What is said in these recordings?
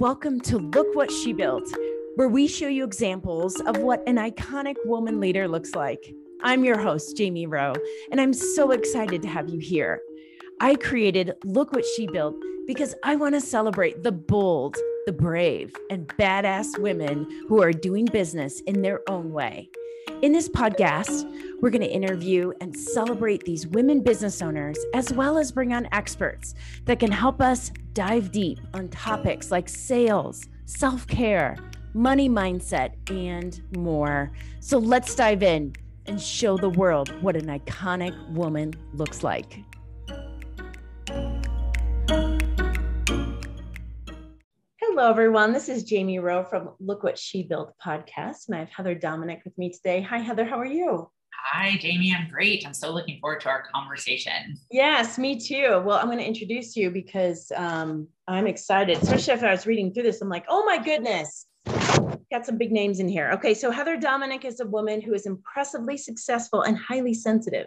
Welcome to Look What She Built, where we show you examples of what an iconic woman leader looks like. I'm your host, Jamie Rowe, and I'm so excited to have you here. I created Look What She Built because I want to celebrate the bold, the brave, and badass women who are doing business in their own way. In this podcast, we're going to interview and celebrate these women business owners, as well as bring on experts that can help us dive deep on topics like sales, self care, money mindset, and more. So let's dive in and show the world what an iconic woman looks like. Hello, everyone. This is Jamie Rowe from Look What She Built podcast, and I have Heather Dominick with me today. Hi, Heather. How are you? Hi, Jamie. I'm great. I'm so looking forward to our conversation. Yes, me too. Well, I'm going to introduce you because um, I'm excited, especially after I was reading through this. I'm like, oh my goodness, got some big names in here. Okay, so Heather Dominick is a woman who is impressively successful and highly sensitive,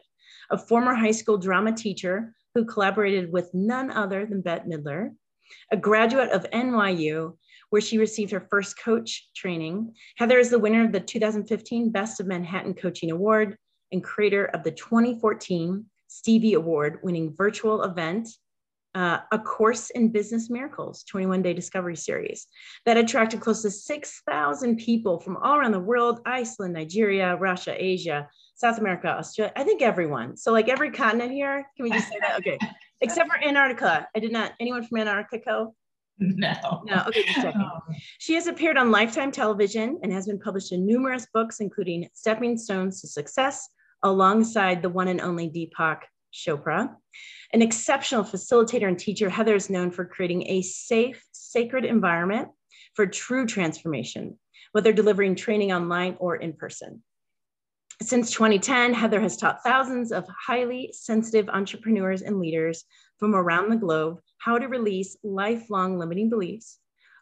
a former high school drama teacher who collaborated with none other than Bette Midler a graduate of NYU, where she received her first coach training. Heather is the winner of the 2015 Best of Manhattan Coaching Award and creator of the 2014 Stevie Award winning virtual event, uh, A Course in Business Miracles 21 Day Discovery Series that attracted close to 6,000 people from all around the world Iceland, Nigeria, Russia, Asia, South America, Australia. I think everyone. So, like every continent here. Can we just say that? Okay except for Antarctica. I did not. Anyone from Antarctica? No. No. Okay, just checking. Oh. She has appeared on Lifetime Television and has been published in numerous books, including Stepping Stones to Success, alongside the one and only Deepak Chopra. An exceptional facilitator and teacher, Heather is known for creating a safe, sacred environment for true transformation, whether delivering training online or in person. Since 2010, Heather has taught thousands of highly sensitive entrepreneurs and leaders from around the globe how to release lifelong limiting beliefs,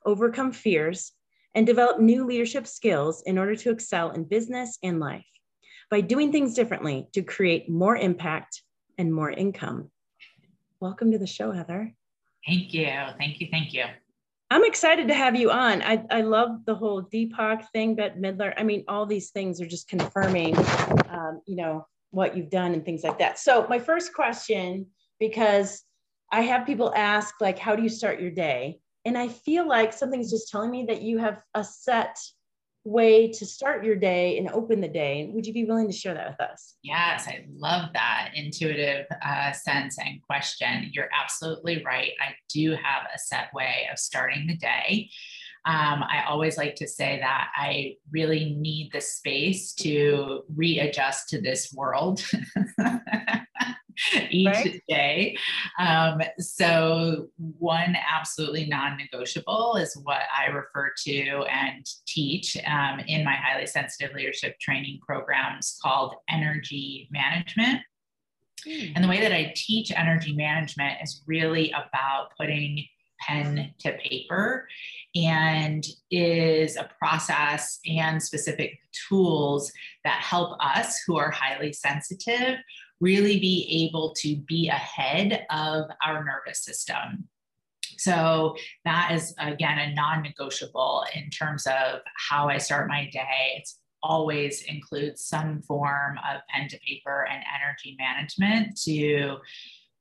overcome fears, and develop new leadership skills in order to excel in business and life by doing things differently to create more impact and more income. Welcome to the show, Heather. Thank you. Thank you. Thank you. I'm excited to have you on. I, I love the whole Deepak thing, Bette Midler. I mean, all these things are just confirming, um, you know, what you've done and things like that. So my first question, because I have people ask like, how do you start your day? And I feel like something's just telling me that you have a set way to start your day and open the day. Would you be willing to share that with us? Yes, I love that intuitive uh, sense and question. You're absolutely right. I do have a set way of starting the day. Um, I always like to say that I really need the space to readjust to this world. each right. day. Um, so, one absolutely non negotiable is what I refer to and teach um, in my highly sensitive leadership training programs called energy management. Mm. And the way that I teach energy management is really about putting pen to paper and is a process and specific tools that help us who are highly sensitive really be able to be ahead of our nervous system. So that is again a non-negotiable in terms of how I start my day. It's always includes some form of pen to paper and energy management to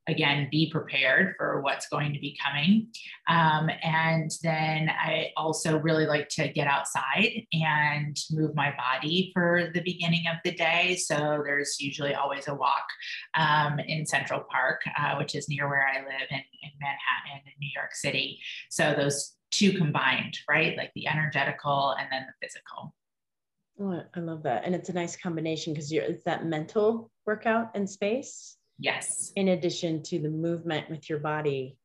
again be prepared for what's going to be coming. Um, and then i also really like to get outside and move my body for the beginning of the day. So there's usually always a walk um, in central park uh, which is near where i live in, in manhattan in new york city. So those two combined right? Like the energetical and then the physical. Oh, I love that. And it's a nice combination because you're it's that mental workout in space Yes. In addition to the movement with your body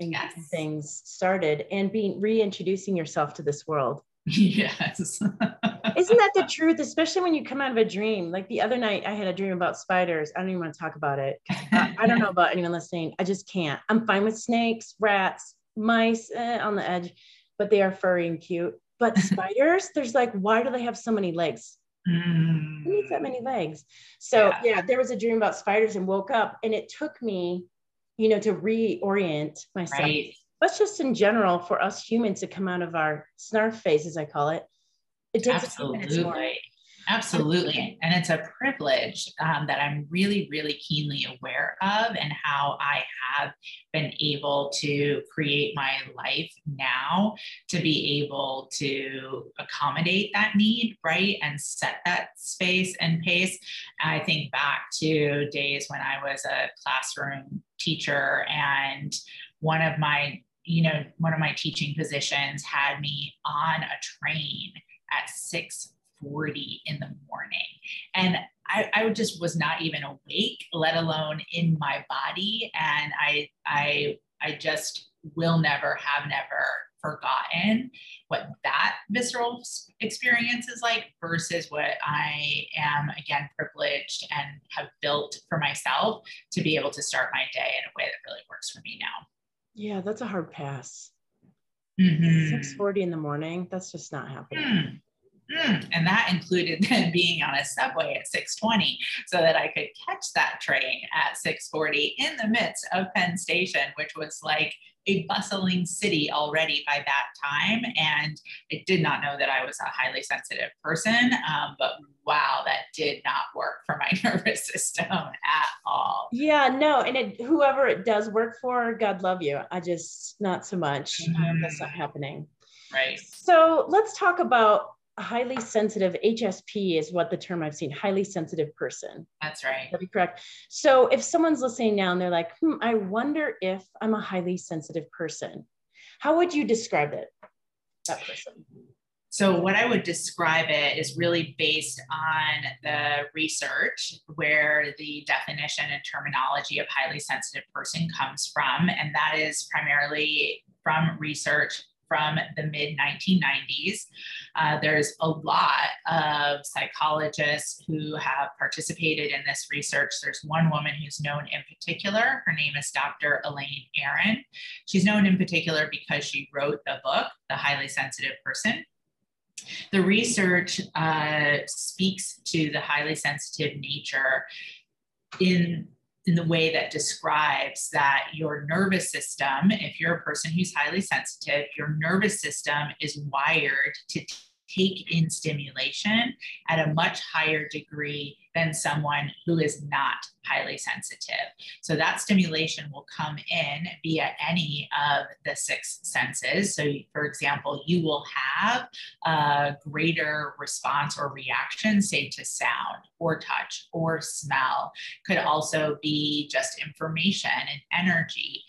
and yes. things started and being reintroducing yourself to this world. Yes. Isn't that the truth? Especially when you come out of a dream. Like the other night, I had a dream about spiders. I don't even want to talk about it. I, I, don't know about anyone listening. I just can't. I'm fine with snakes, rats, mice eh, on the edge, but they are furry and cute. But spiders, there's like, why do they have so many legs? Mm. Who needs that many legs? So yeah. yeah, there was a dream about spiders and woke up and it took me, you know, to reorient myself. Right. but just in general for us humans to come out of our snarf phase, as I call it, it takes Absolutely. Absolutely. And it's a privilege um, that I'm really, really keenly aware of, and how I have been able to create my life now to be able to accommodate that need, right? And set that space and pace. I think back to days when I was a classroom teacher, and one of my you know, one of my teaching positions had me on a train at six 40 in the morning. And I, I just was not even awake, let alone in my body. And I, I, I just will never have never forgotten what that visceral experience is like versus what I am again privileged and have built for myself to be able to start my day in a way that really works for me now. Yeah, that's a hard pass. Mm-hmm. 6:40 in the morning, that's just not happening. Mm. Mm, and that included then being on a subway at 6:20 so that I could catch that train at 6:40 in the midst of Penn Station, which was like a bustling city already by that time. And I did not know that I was a highly sensitive person, um, but wow, that did not work for my nervous system at all. Yeah, no, and it, whoever it does work for, God love you. I just not so much. Mm-hmm. Um, that's not happening. Right. So let's talk about highly sensitive hsp is what the term i've seen highly sensitive person. That's right. That'd be correct. So if someone's listening now and they're like hmm, i wonder if i'm a highly sensitive person. How would you describe it that person? So, what I would describe it is really based on the research where the definition and terminology of highly sensitive person comes from. And that is primarily from research from the mid 1990s. Uh, there's a lot of psychologists who have participated in this research. There's one woman who's known in particular. Her name is Dr. Elaine Aron. She's known in particular because she wrote the book, The Highly Sensitive Person. The research uh, speaks to the highly sensitive nature in in the way that describes that your nervous system, if you're a person who's highly sensitive, your nervous system is wired to take in stimulation at a much higher degree than someone who is not highly sensitive. So that stimulation will come in via any of the six senses. So, for example, you will have a greater response or reaction, say to sound or touch or smell, could also be just information and energy.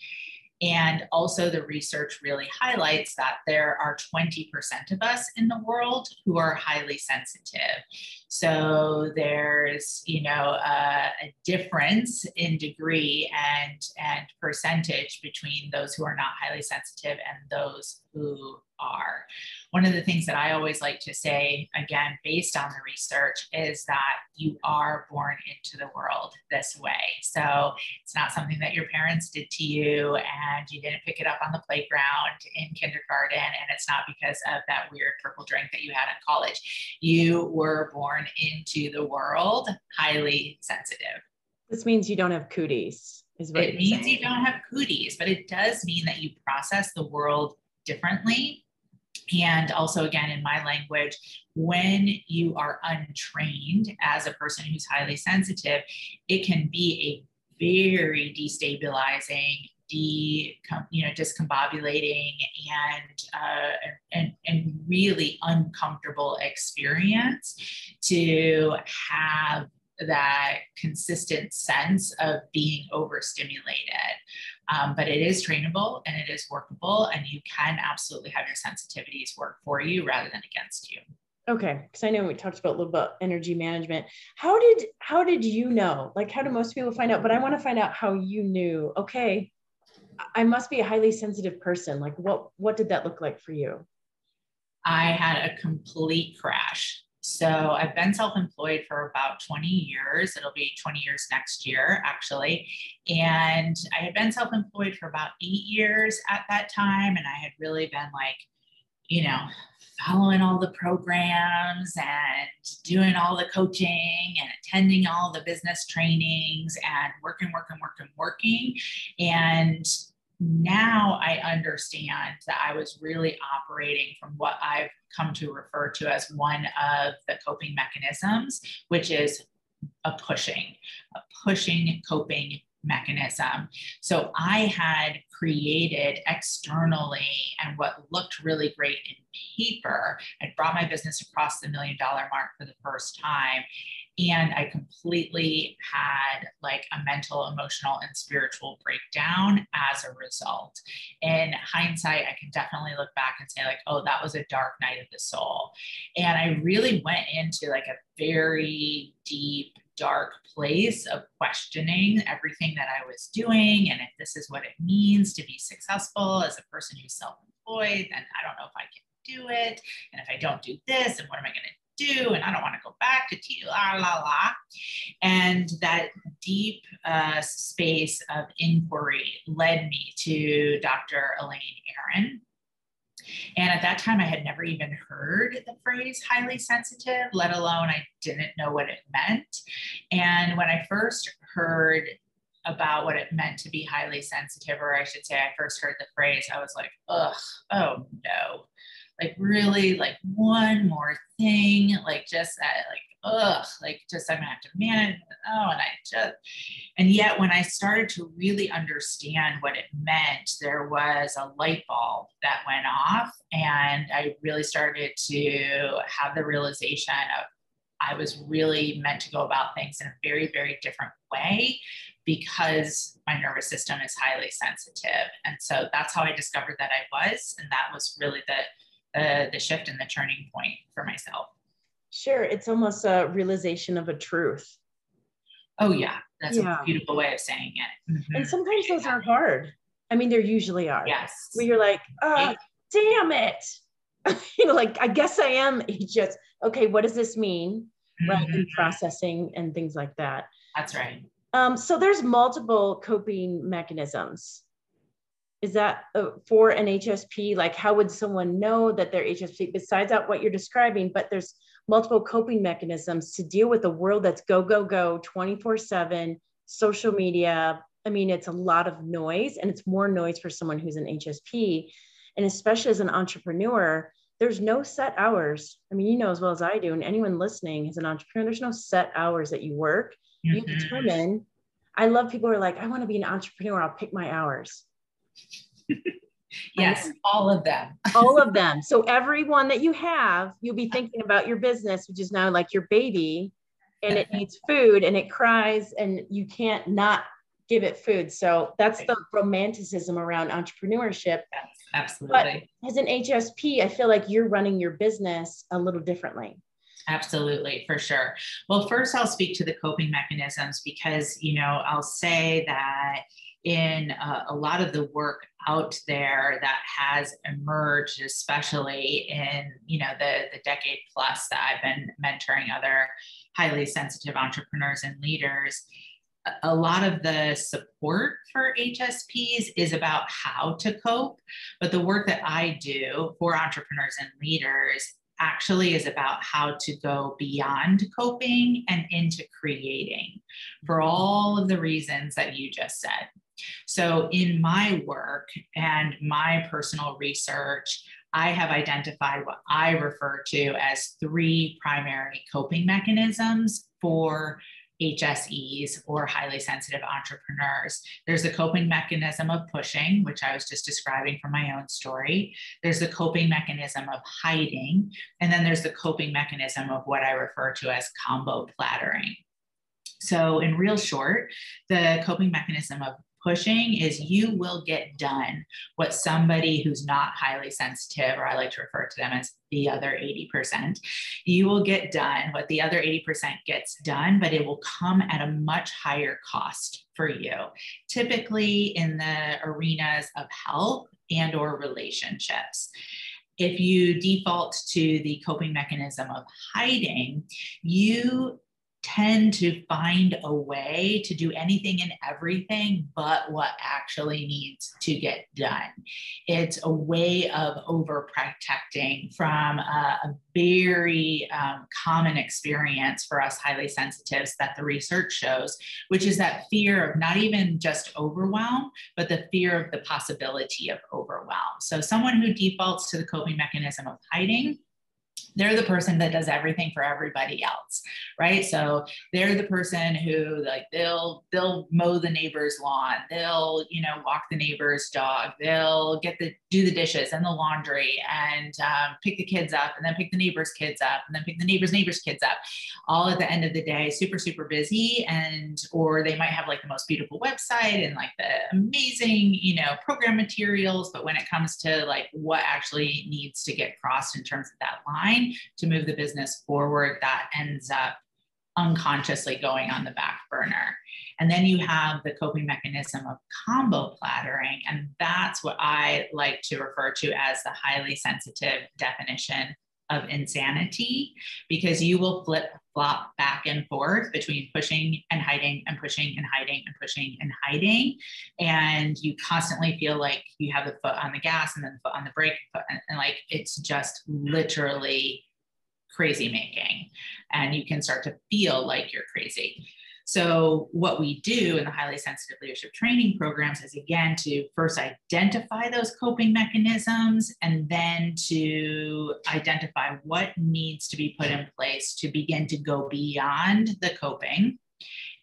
And also, the research really highlights that there are 20% of us in the world who are highly sensitive. So there's, you know, a, a difference in degree and and percentage between those who are not highly sensitive and those who are. One of the things that I always like to say, again, based on the research, is that you are born into the world this way. So it's not something that your parents did to you and you didn't pick it up on the playground in kindergarten, and it's not because of that weird purple drink that you had in college. You were born into the world highly sensitive. This means you don't have cooties. Is what it means saying. you don't have cooties, but it does mean that you process the world differently and also, again, in my language, when you are untrained as a person who's highly sensitive, it can be a very destabilizing de you know discombobulating and uh, and and really uncomfortable experience to have that consistent sense of being overstimulated. Um, but it is trainable and it is workable, and you can absolutely have your sensitivities work for you rather than against you. Okay, because I know we talked about a little bit energy management. How did how did you know? Like, how do most people find out? But I want to find out how you knew. Okay, I must be a highly sensitive person. Like, what what did that look like for you? I had a complete crash. So I've been self employed for about 20 years. It'll be 20 years next year, actually. And I had been self employed for about eight years at that time. And I had really been like, you know, following all the programs and doing all the coaching and attending all the business trainings and working, working, working, working. And now I understand that I was really operating from what I've come to refer to as one of the coping mechanisms, which is a pushing, a pushing coping mechanism. So I had created externally and what looked really great in paper. I brought my business across the million dollar mark for the first time and i completely had like a mental emotional and spiritual breakdown as a result in hindsight i can definitely look back and say like oh that was a dark night of the soul and i really went into like a very deep dark place of questioning everything that i was doing and if this is what it means to be successful as a person who's self-employed then i don't know if i can do it and if i don't do this and what am i going to do and I don't want to go back to T la la la. And that deep uh, space of inquiry led me to Dr. Elaine Aron. And at that time, I had never even heard the phrase highly sensitive, let alone I didn't know what it meant. And when I first heard about what it meant to be highly sensitive, or I should say, I first heard the phrase, I was like, ugh, oh no like really like one more thing, like just that, like, ugh, like just I'm gonna have to manage. Oh, and I just, and yet when I started to really understand what it meant, there was a light bulb that went off, and I really started to have the realization of I was really meant to go about things in a very, very different way because my nervous system is highly sensitive. And so that's how I discovered that I was. And that was really the the, the shift and the turning point for myself. Sure. It's almost a realization of a truth. Oh, yeah. That's yeah. a beautiful way of saying it. Mm-hmm. And sometimes those are hard. I mean, there usually are. Yes. Where you're like, oh, damn it. you know, like, I guess I am just, okay, what does this mean? Mm-hmm. Rather than processing and things like that. That's right. Um, so there's multiple coping mechanisms is that uh, for an HSP? Like, how would someone know that they're HSP besides that what you're describing? But there's multiple coping mechanisms to deal with a world that's go, go, go 24 7, social media. I mean, it's a lot of noise and it's more noise for someone who's an HSP. And especially as an entrepreneur, there's no set hours. I mean, you know as well as I do, and anyone listening as an entrepreneur, there's no set hours that you work. Mm-hmm. You determine. I love people who are like, I want to be an entrepreneur. I'll pick my hours yes, all of them. all of them. So everyone that you have, you'll be thinking about your business, which is now like your baby, and it needs food and it cries, and you can't not give it food. So that's the romanticism around entrepreneurship. Yes, absolutely. But as an HSP, I feel like you're running your business a little differently. Absolutely, for sure. Well, first, I'll speak to the coping mechanisms because, you know, I'll say that in uh, a lot of the work out there that has emerged, especially in you know the the decade plus that I've been mentoring other highly sensitive entrepreneurs and leaders. A lot of the support for HSPs is about how to cope, but the work that I do for entrepreneurs and leaders actually is about how to go beyond coping and into creating for all of the reasons that you just said. So, in my work and my personal research, I have identified what I refer to as three primary coping mechanisms for HSEs or highly sensitive entrepreneurs. There's the coping mechanism of pushing, which I was just describing from my own story. There's the coping mechanism of hiding. And then there's the coping mechanism of what I refer to as combo plattering. So, in real short, the coping mechanism of pushing is you will get done what somebody who's not highly sensitive, or I like to refer to them as the other 80%, you will get done what the other 80% gets done, but it will come at a much higher cost for you, typically in the arenas of health and or relationships. If you default to the coping mechanism of hiding, you tend to find a way to do anything and everything but what actually needs to get done. It's a way of overprotecting from a, a very um, common experience for us highly sensitives that the research shows, which is that fear of not even just overwhelm, but the fear of the possibility of overwhelm. So, someone who defaults to the coping mechanism of hiding they're the person that does everything for everybody else right? So they're the person who like they'll they'll mow the neighbor's lawn they'll you know walk the neighbor's dog they'll get the do the dishes and the laundry and um, pick the kids up and then pick the neighbor's kids up and then pick the neighbor's neighbor's kids up all at the end of the day super super busy and or they might have like the most beautiful website and like the amazing you know program materials but when it comes to like what actually needs to get crossed in terms of that line to move the business forward that ends up unconsciously going on the back burner. And then you have the coping mechanism of combo plattering. And that's what I like to refer to as the highly sensitive definition of insanity, because you will flip flop back and forth between pushing and hiding and pushing and hiding and pushing and hiding. And you constantly feel like you have the foot on the gas and then the foot on the brake. And, and like it's just literally crazy making. And you can start to feel like you're crazy. So, what we do in the highly sensitive leadership training programs is again to first identify those coping mechanisms and then to identify what needs to be put in place to begin to go beyond the coping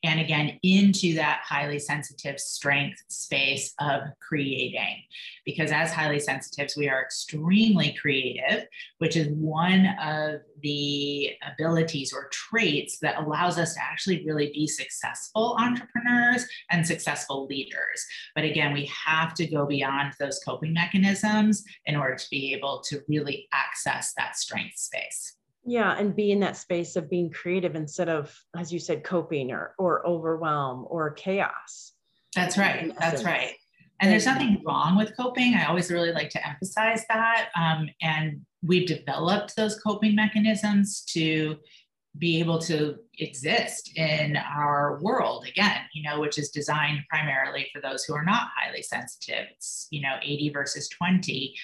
and again into that highly sensitive strength space of creating. Because as highly sensitives we are extremely creative which is one of the abilities or traits that allows us to actually really be successful entrepreneurs and successful leaders. But again we have to go beyond those coping mechanisms in order to be able to really access that strength space yeah and be in that space of being creative instead of as you said coping or or overwhelm or chaos. That's right that's right. and there's nothing wrong with coping. I always really like to emphasize that um, and we've developed those coping mechanisms to be able to exist in our world again you know which is designed primarily for those who are not highly sensitive. It's you know 80 versus 20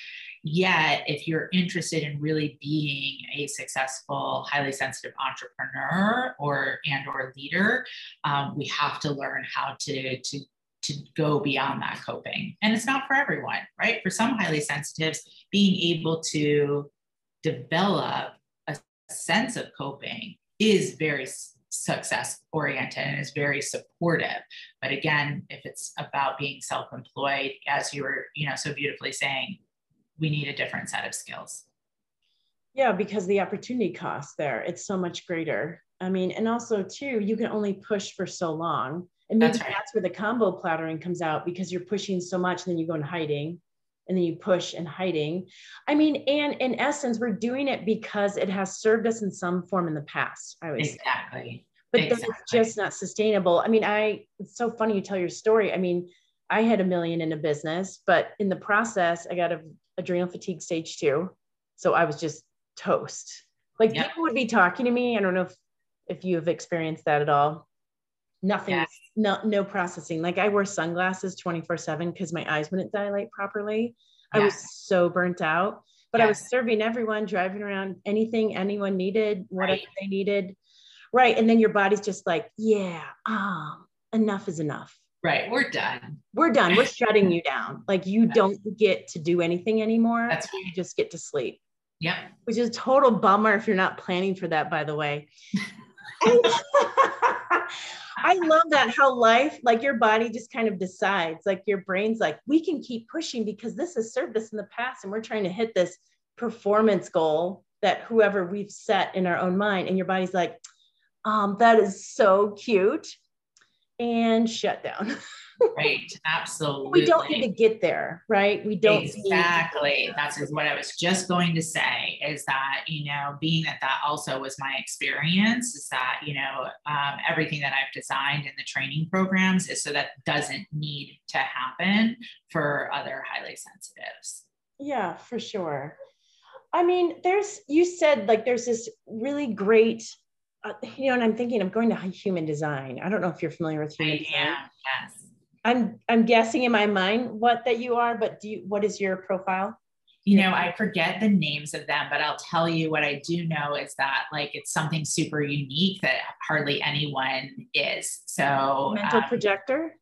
Yet, if you're interested in really being a successful, highly sensitive entrepreneur or and or leader, um, we have to learn how to to to go beyond that coping. And it's not for everyone, right? For some highly sensitives, being able to develop a sense of coping is very success oriented and is very supportive but again if it's about being self-employed as you were you know so beautifully saying we need a different set of skills. Yeah, because the opportunity cost there, it's so much greater. I mean, and also too, you can only push for so long. And maybe that's, right. that's where the combo plattering comes out because you're pushing so much and then you go in hiding and then you push and hiding. I mean, and in essence, we're doing it because it has served us in some form in the past. I was exactly. But exactly. that's just not sustainable. I mean, I it's so funny you tell your story. I mean, I had a million in a business, but in the process, I got a adrenal fatigue stage two. So I was just toast. Like people would be talking to me. I don't know if, if you have experienced that at all. Nothing, yes. no, no processing. Like I wore sunglasses 24 seven because my eyes wouldn't dilate properly. Yes. I was so burnt out, but yes. I was serving everyone, driving around anything anyone needed, whatever right. they needed. Right. And then your body's just like, yeah, um, enough is enough. Right. We're done. We're done. We're shutting you down. Like you don't get to do anything anymore. That's right. You just get to sleep. Yeah. Which is a total bummer if you're not planning for that, by the way. I love that how life, like your body just kind of decides, like your brain's like, we can keep pushing because this has served us in the past and we're trying to hit this performance goal that whoever we've set in our own mind. And your body's like, um, that is so cute and shut down. right. Absolutely. We don't need to get there, right? We don't exactly. That's what I was just going to say is that, you know, being that that also was my experience is that, you know, um, everything that I've designed in the training programs is so that doesn't need to happen for other highly sensitives. Yeah, for sure. I mean, there's, you said like there's this really great uh, you know, and I'm thinking I'm going to human design. I don't know if you're familiar with human I design. Am, yes. I'm I'm guessing in my mind what that you are, but do you what is your profile? You know, I forget the names of them, but I'll tell you what I do know is that like it's something super unique that hardly anyone is. So mental um, projector.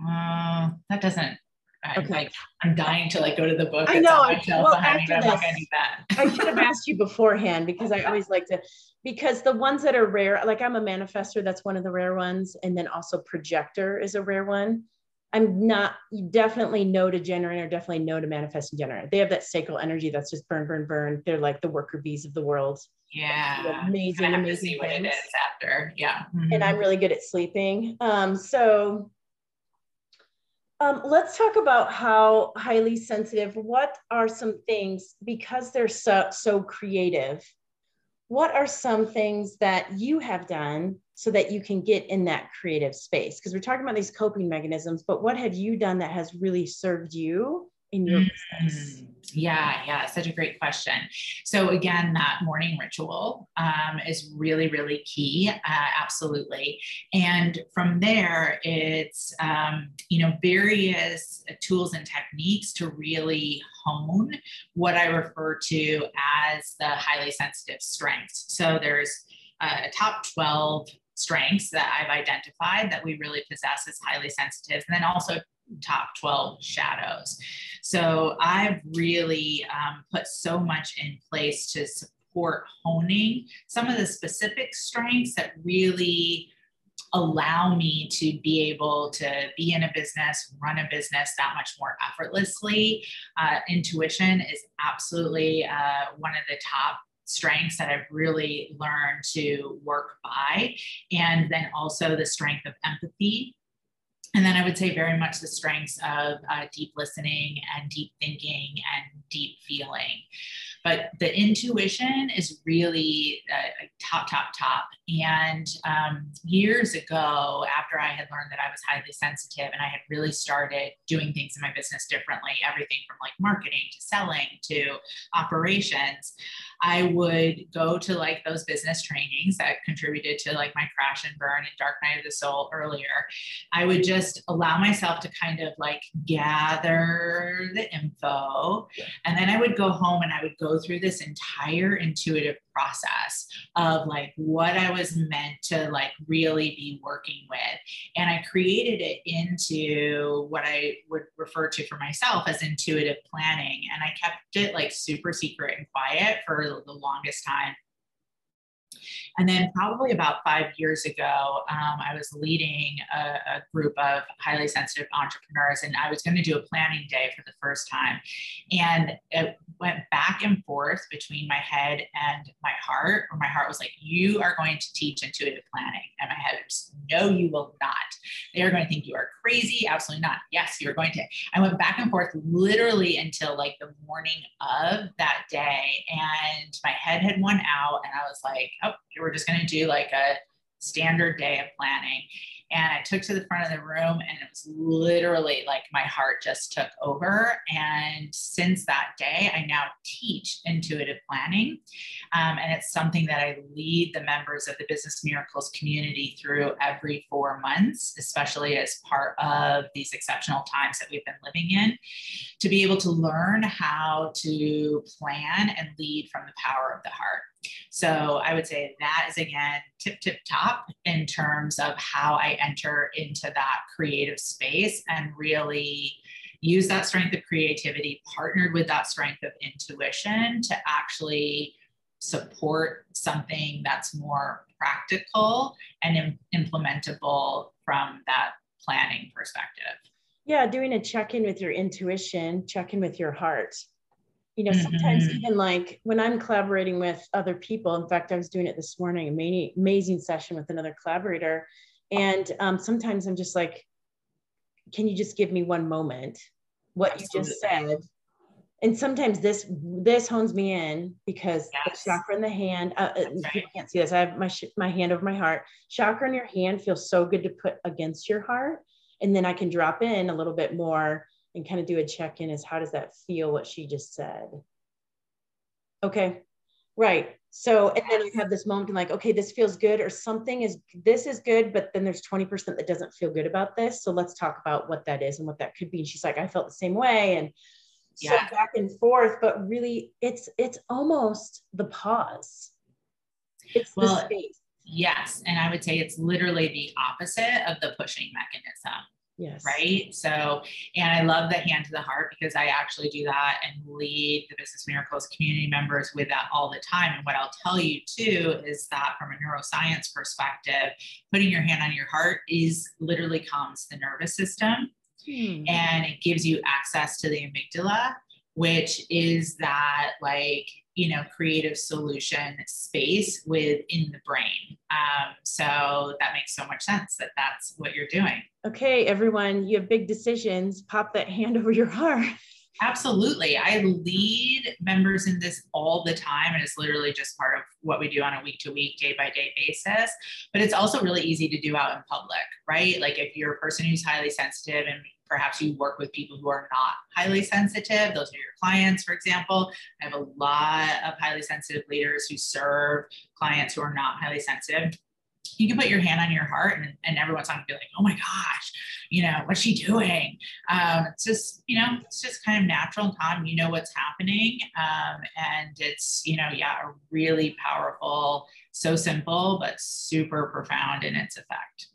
Uh, that doesn't I'm okay. like, I'm dying to like go to the book. I know. I, well, after this, I should have asked you beforehand because I always like to, because the ones that are rare, like I'm a manifester, that's one of the rare ones. And then also projector is a rare one. I'm not definitely no to generator, definitely no to manifesting generator. They have that sacral energy that's just burn, burn, burn. They're like the worker bees of the world. Yeah. Amazing, amazing. what it is after. Yeah. Mm-hmm. And I'm really good at sleeping. Um, so um, let's talk about how highly sensitive, what are some things, because they're so, so creative, what are some things that you have done so that you can get in that creative space? Because we're talking about these coping mechanisms, but what have you done that has really served you in your business? Yeah, yeah, such a great question. So again, that morning ritual um, is really, really key, uh, absolutely. And from there, it's um, you know various tools and techniques to really hone what I refer to as the highly sensitive strengths. So there's a top 12 strengths that I've identified that we really possess as highly sensitive, and then also top 12 shadows. So I've really um, put so much in place to support honing some of the specific strengths that really allow me to be able to be in a business, run a business that much more effortlessly. Uh, intuition is absolutely uh, one of the top strengths that I've really learned to work by. And then also the strength of empathy and then I would say very much the strengths of uh, deep listening and deep thinking and deep feeling. But the intuition is really uh, top, top, top. And um, years ago, after I had learned that I was highly sensitive and I had really started doing things in my business differently, everything from like marketing to selling to operations, I would go to like those business trainings that contributed to like my crash and burn and dark night of the soul earlier. I would just allow myself to kind of like gather the info. And then I would go home and I would go through this entire intuitive process of like what I was meant to like really be working with. And I created it into what I would refer to for myself as intuitive planning. And I kept it like super secret and quiet for the longest time. And then, probably about five years ago, um, I was leading a, a, group of highly sensitive entrepreneurs, and I was going to do a planning day for the first time. And it went back and forth between my head and my heart, where my heart was like, You are going to teach intuitive planning. And my head was, No, you will not. They are going to think you are crazy. Absolutely not. Yes, you're going to. I went back and forth literally until like the morning of that day. And my head had won out, and I was like, Oh, we're just going to do like a standard day of planning. And I took to the front of the room, and it was literally like my heart just took over. And since that day, I now teach intuitive planning. Um, and it's something that I lead the members of the Business Miracles community through every four months, especially as part of these exceptional times that we've been living in, to be able to learn how to plan and lead from the power of the heart. So I would say that is again tip, tip top in terms of how I enter into that creative space and really use that strength of creativity partnered with that strength of intuition to actually support something that's more practical and Im- implementable from that planning perspective. Yeah, doing a check in with your intuition, check in with your heart you know sometimes mm-hmm. even like when i'm collaborating with other people in fact i was doing it this morning amazing, amazing session with another collaborator and um, sometimes i'm just like can you just give me one moment what Absolutely. you just said and sometimes this this hones me in because yes. the chakra in the hand uh, uh right. you can't see this i have my my hand over my heart chakra in your hand feels so good to put against your heart and then i can drop in a little bit more and kind of do a check in is how does that feel what she just said? Okay, right. So, and then I have this moment and like, okay, this feels good, or something is, this is good, but then there's 20% that doesn't feel good about this. So let's talk about what that is and what that could be. And she's like, I felt the same way. And so yeah. back and forth, but really it's, it's almost the pause. It's well, the space. Yes. And I would say it's literally the opposite of the pushing mechanism. Yes. Right. So, and I love the hand to the heart because I actually do that and lead the Business Miracles community members with that all the time. And what I'll tell you too is that from a neuroscience perspective, putting your hand on your heart is literally calms the nervous system hmm. and it gives you access to the amygdala, which is that like you know creative solution space within the brain. Um, so that makes so much sense that that's what you're doing. Okay everyone you have big decisions. Pop that hand over your heart. Absolutely. I lead members in this all the time and it's literally just part of what we do on a week to week day by day basis. But it's also really easy to do out in public right? Like if you're a person who's highly sensitive and perhaps you work with people who are not highly sensitive. Those are your clients, for example. I have a lot of highly sensitive leaders who serve clients who are not highly sensitive. You can put your hand on your heart and, and everyone's not gonna be like, oh my gosh, you know, what's she doing? Um, it's just, you know, it's just kind of natural and calm. You know what's happening. Um, and it's, you know, yeah, a really powerful, so simple, but super profound in its effect.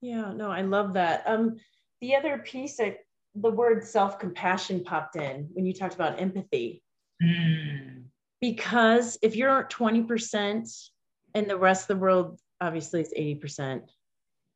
Yeah, no, I love that. Um, the other piece that the word self-compassion popped in when you talked about empathy mm. because if you're 20% and the rest of the world obviously is 80%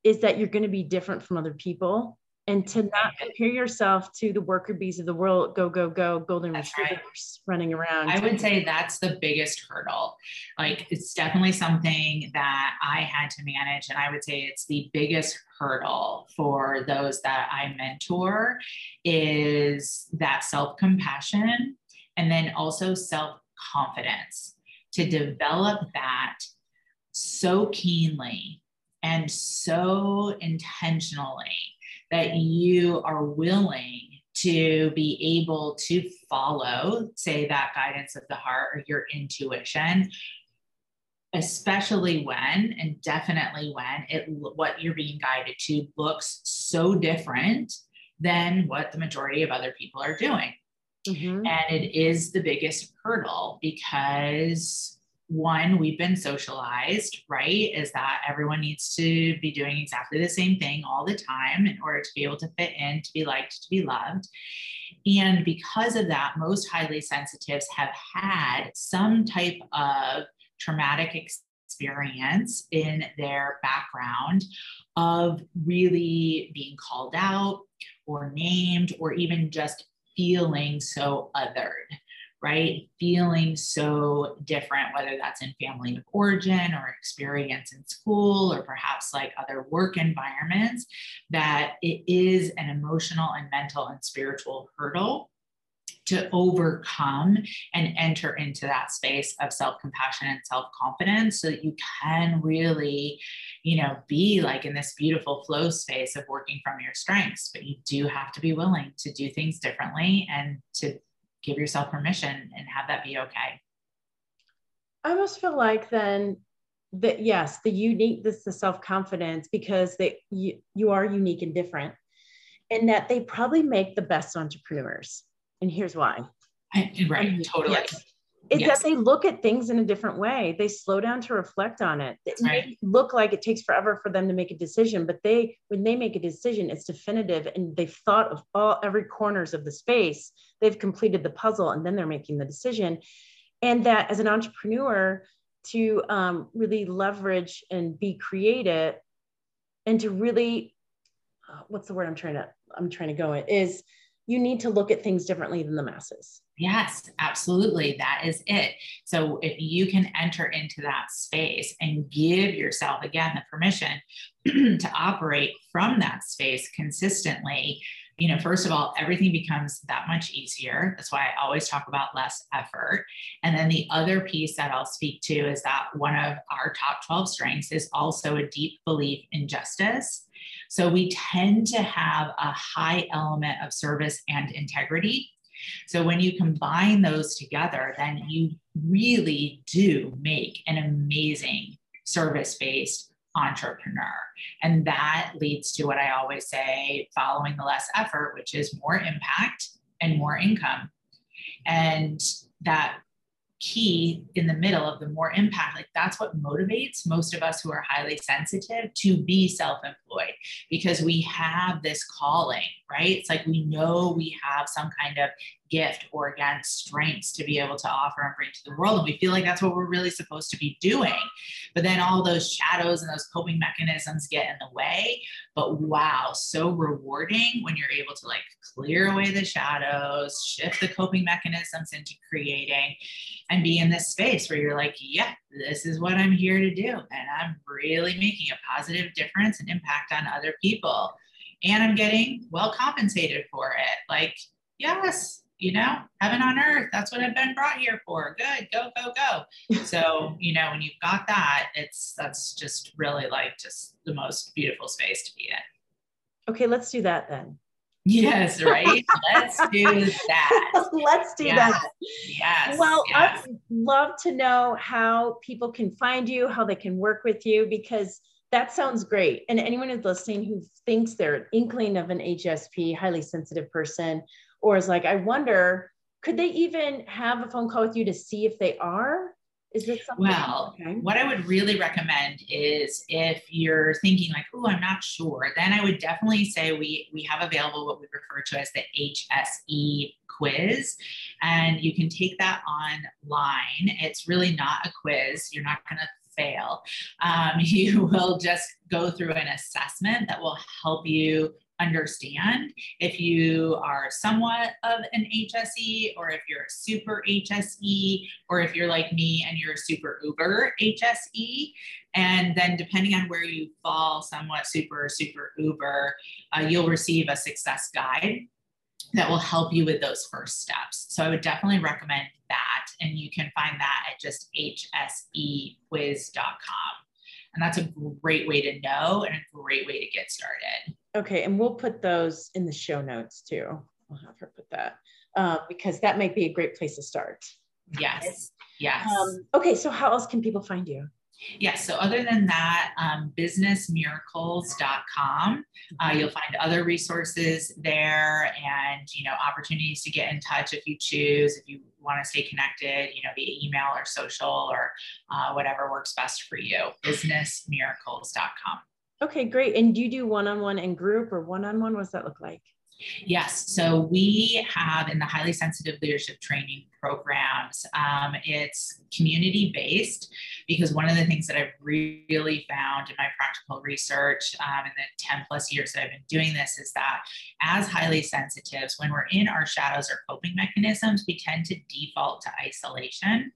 is that you're going to be different from other people and to not compare yourself to the worker bees of the world go go go golden that's retrievers right. running around. I would say that's the biggest hurdle. Like it's definitely something that i had to manage and i would say it's the biggest hurdle for those that i mentor is that self-compassion and then also self-confidence. To develop that so keenly and so intentionally that you are willing to be able to follow, say, that guidance of the heart or your intuition, especially when and definitely when it what you're being guided to looks so different than what the majority of other people are doing. Mm-hmm. And it is the biggest hurdle because one, we've been socialized, right? Is that everyone needs to be doing exactly the same thing all the time in order to be able to fit in, to be liked, to be loved. And because of that, most highly sensitives have had some type of traumatic experience in their background of really being called out or named or even just feeling so othered right? Feeling so different, whether that's in family of origin or experience in school or perhaps like other work environments, that it is an emotional and mental and spiritual hurdle to overcome and enter into that space of self-compassion and self-confidence so that you can really you know be like in this beautiful flow space of working from your strengths but you do have to be willing to do things differently and to give yourself permission and have that be okay. I almost feel like then that yes, the unique, this the self-confidence because they you, you are unique and different, and that they probably make the best entrepreneurs. And here's why. I, right, totally. Yes is yes. that they look at things in a different way. They slow down to reflect on it. It right. look like it takes forever for them to make a decision, but they when they make a decision, it's definitive and they've thought of all every corners of the space. They've completed the puzzle and then they're making the decision. And that as an entrepreneur, to um, really leverage and be creative and to really uh, what's the word I'm trying to I'm trying to go at is you need to look at things differently than the masses. Yes, absolutely. That is it. So if you can enter into that space and give yourself again the permission to operate from that space consistently, you know, first of all, everything becomes that much easier. That's why I always talk about less effort. And then the other piece that I'll speak to is that one of our top 12 strengths is also a deep belief in justice. So we tend to have a high element of service and integrity So when you combine those together, then you really do make an amazing service based entrepreneur. And that leads to what I always say following the less effort, which is more impact and more income. And that key in the middle of the more impact. Like that's what motivates most of us who are highly sensitive to be self-employed because we have this calling right? It's like we know we have some kind of gift or again strengths to be able to offer and bring to the world. And we feel like that's what we're really supposed to be doing. But then all those shadows and those coping mechanisms get in the way. But wow so rewarding when you're able to like clear away the shadows shift the coping mechanisms into creating and be in this space where you're like yeah this is what i'm here to do. And i'm really making a positive difference and impact on other people. And i'm getting well compensated for it. Like yes you know, heaven on earth. That's what I've been brought here for. Good, go, go, go. so, you know, when you've got that, it's that's just really like just the most beautiful space to be in. Okay, let's do that then. Yes, right. let's do that. let's do yes. that. Yes. Well, yes. I'd love to know how people can find you, how they can work with you, because that sounds great. And anyone who's listening who thinks they're an inkling of an HSP, highly sensitive person, or is like, I wonder, could they even have a phone call with you to see if they are? Is this something? Well, okay. what I would really recommend is if you're thinking like, oh, I'm not sure, then I would definitely say we we have available what we refer to as the HSE quiz, and you can take that online. It's really not a quiz. You're not going to fail. Um, you will just go through an assessment that will help you understand if you are somewhat of an HSE or if you're a super HSE or if you're like me and you're a super uber HSE. And then depending on where you fall, somewhat super super uber, uh, you'll receive a success guide that will help you with those first steps. So I would definitely recommend that. And you can find that at just hsequiz.com. And that's a great way to know and a great way to get started. Okay, and we'll put those in the show notes too. I'll have her put that uh, because that might be a great place to start. Yes. Yes. Um, okay, so how else can people find you? Yeah, so other than that, um, businessmiracles.com, uh, you'll find other resources there and, you know, opportunities to get in touch if you choose, if you want to stay connected, you know, via email or social or uh, whatever works best for you, businessmiracles.com. Okay, great. And do you do one-on-one and group or one-on-one? What does that look like? Yes. So we have in the highly sensitive leadership training programs, um, it's community based because one of the things that I've really found in my practical research um, in the 10 plus years that I've been doing this is that as highly sensitives, when we're in our shadows or coping mechanisms, we tend to default to isolation.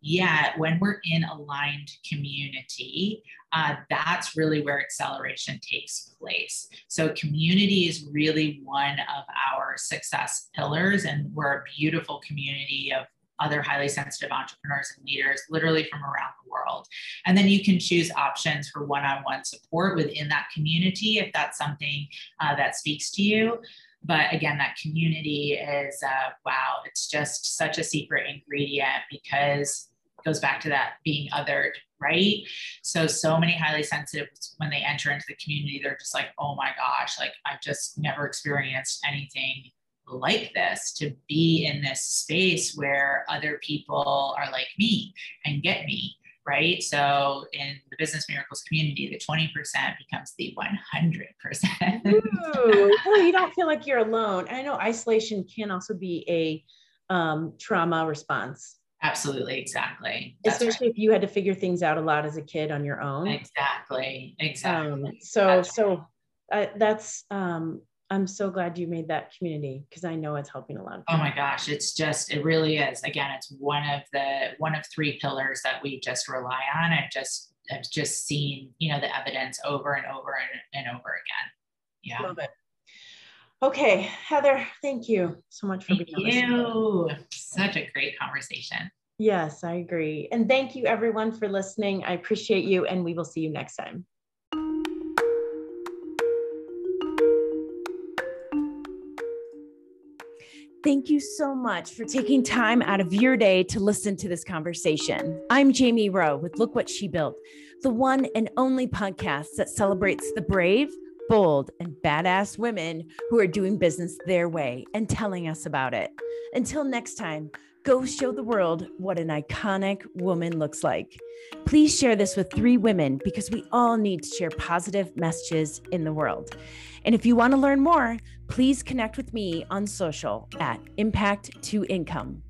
Yet, when we're in aligned community, uh, that's really where acceleration takes place. So, community is really one of our success pillars, and we're a beautiful community of other highly sensitive entrepreneurs and leaders, literally from around the world. And then you can choose options for one on one support within that community if that's something uh, that speaks to you but again that community is uh, wow it's just such a secret ingredient because it goes back to that being othered, right? So, so many highly sensitive, when they enter into the community, they're just like, oh my gosh, like I've just never experienced anything like this to be in this space where other people are like me and get me right? So in the business miracles community, the 20% becomes the 100%. Ooh, well, you don't feel like you're alone. I know isolation can also be a um, trauma response. Absolutely, exactly. That's Especially right. if you had to figure things out a lot as a kid on your own. Exactly, exactly. Um, so, so uh, that's um, I'm so glad you made that community because I know it's helping a lot. Of oh my gosh, it's just it really is. Again, it's one of the one of three pillars that we just rely on. I've just I've just seen you know the evidence over and over and, and over again. Yeah. Love it. Okay, Heather, thank you so much for thank being you. Such a great conversation. Yes, I agree. And thank you everyone for listening. I appreciate you and we will see you next time. Thank you so much for taking time out of your day to listen to this conversation. I'm Jamie Rowe with Look What She Built, the one and only podcast that celebrates the brave, bold, and badass women who are doing business their way and telling us about it. Until next time, go show the world what an iconic woman looks like. Please share this with three women because we all need to share positive messages in the world. And if you want to learn more, please connect with me on social at Impact to Income.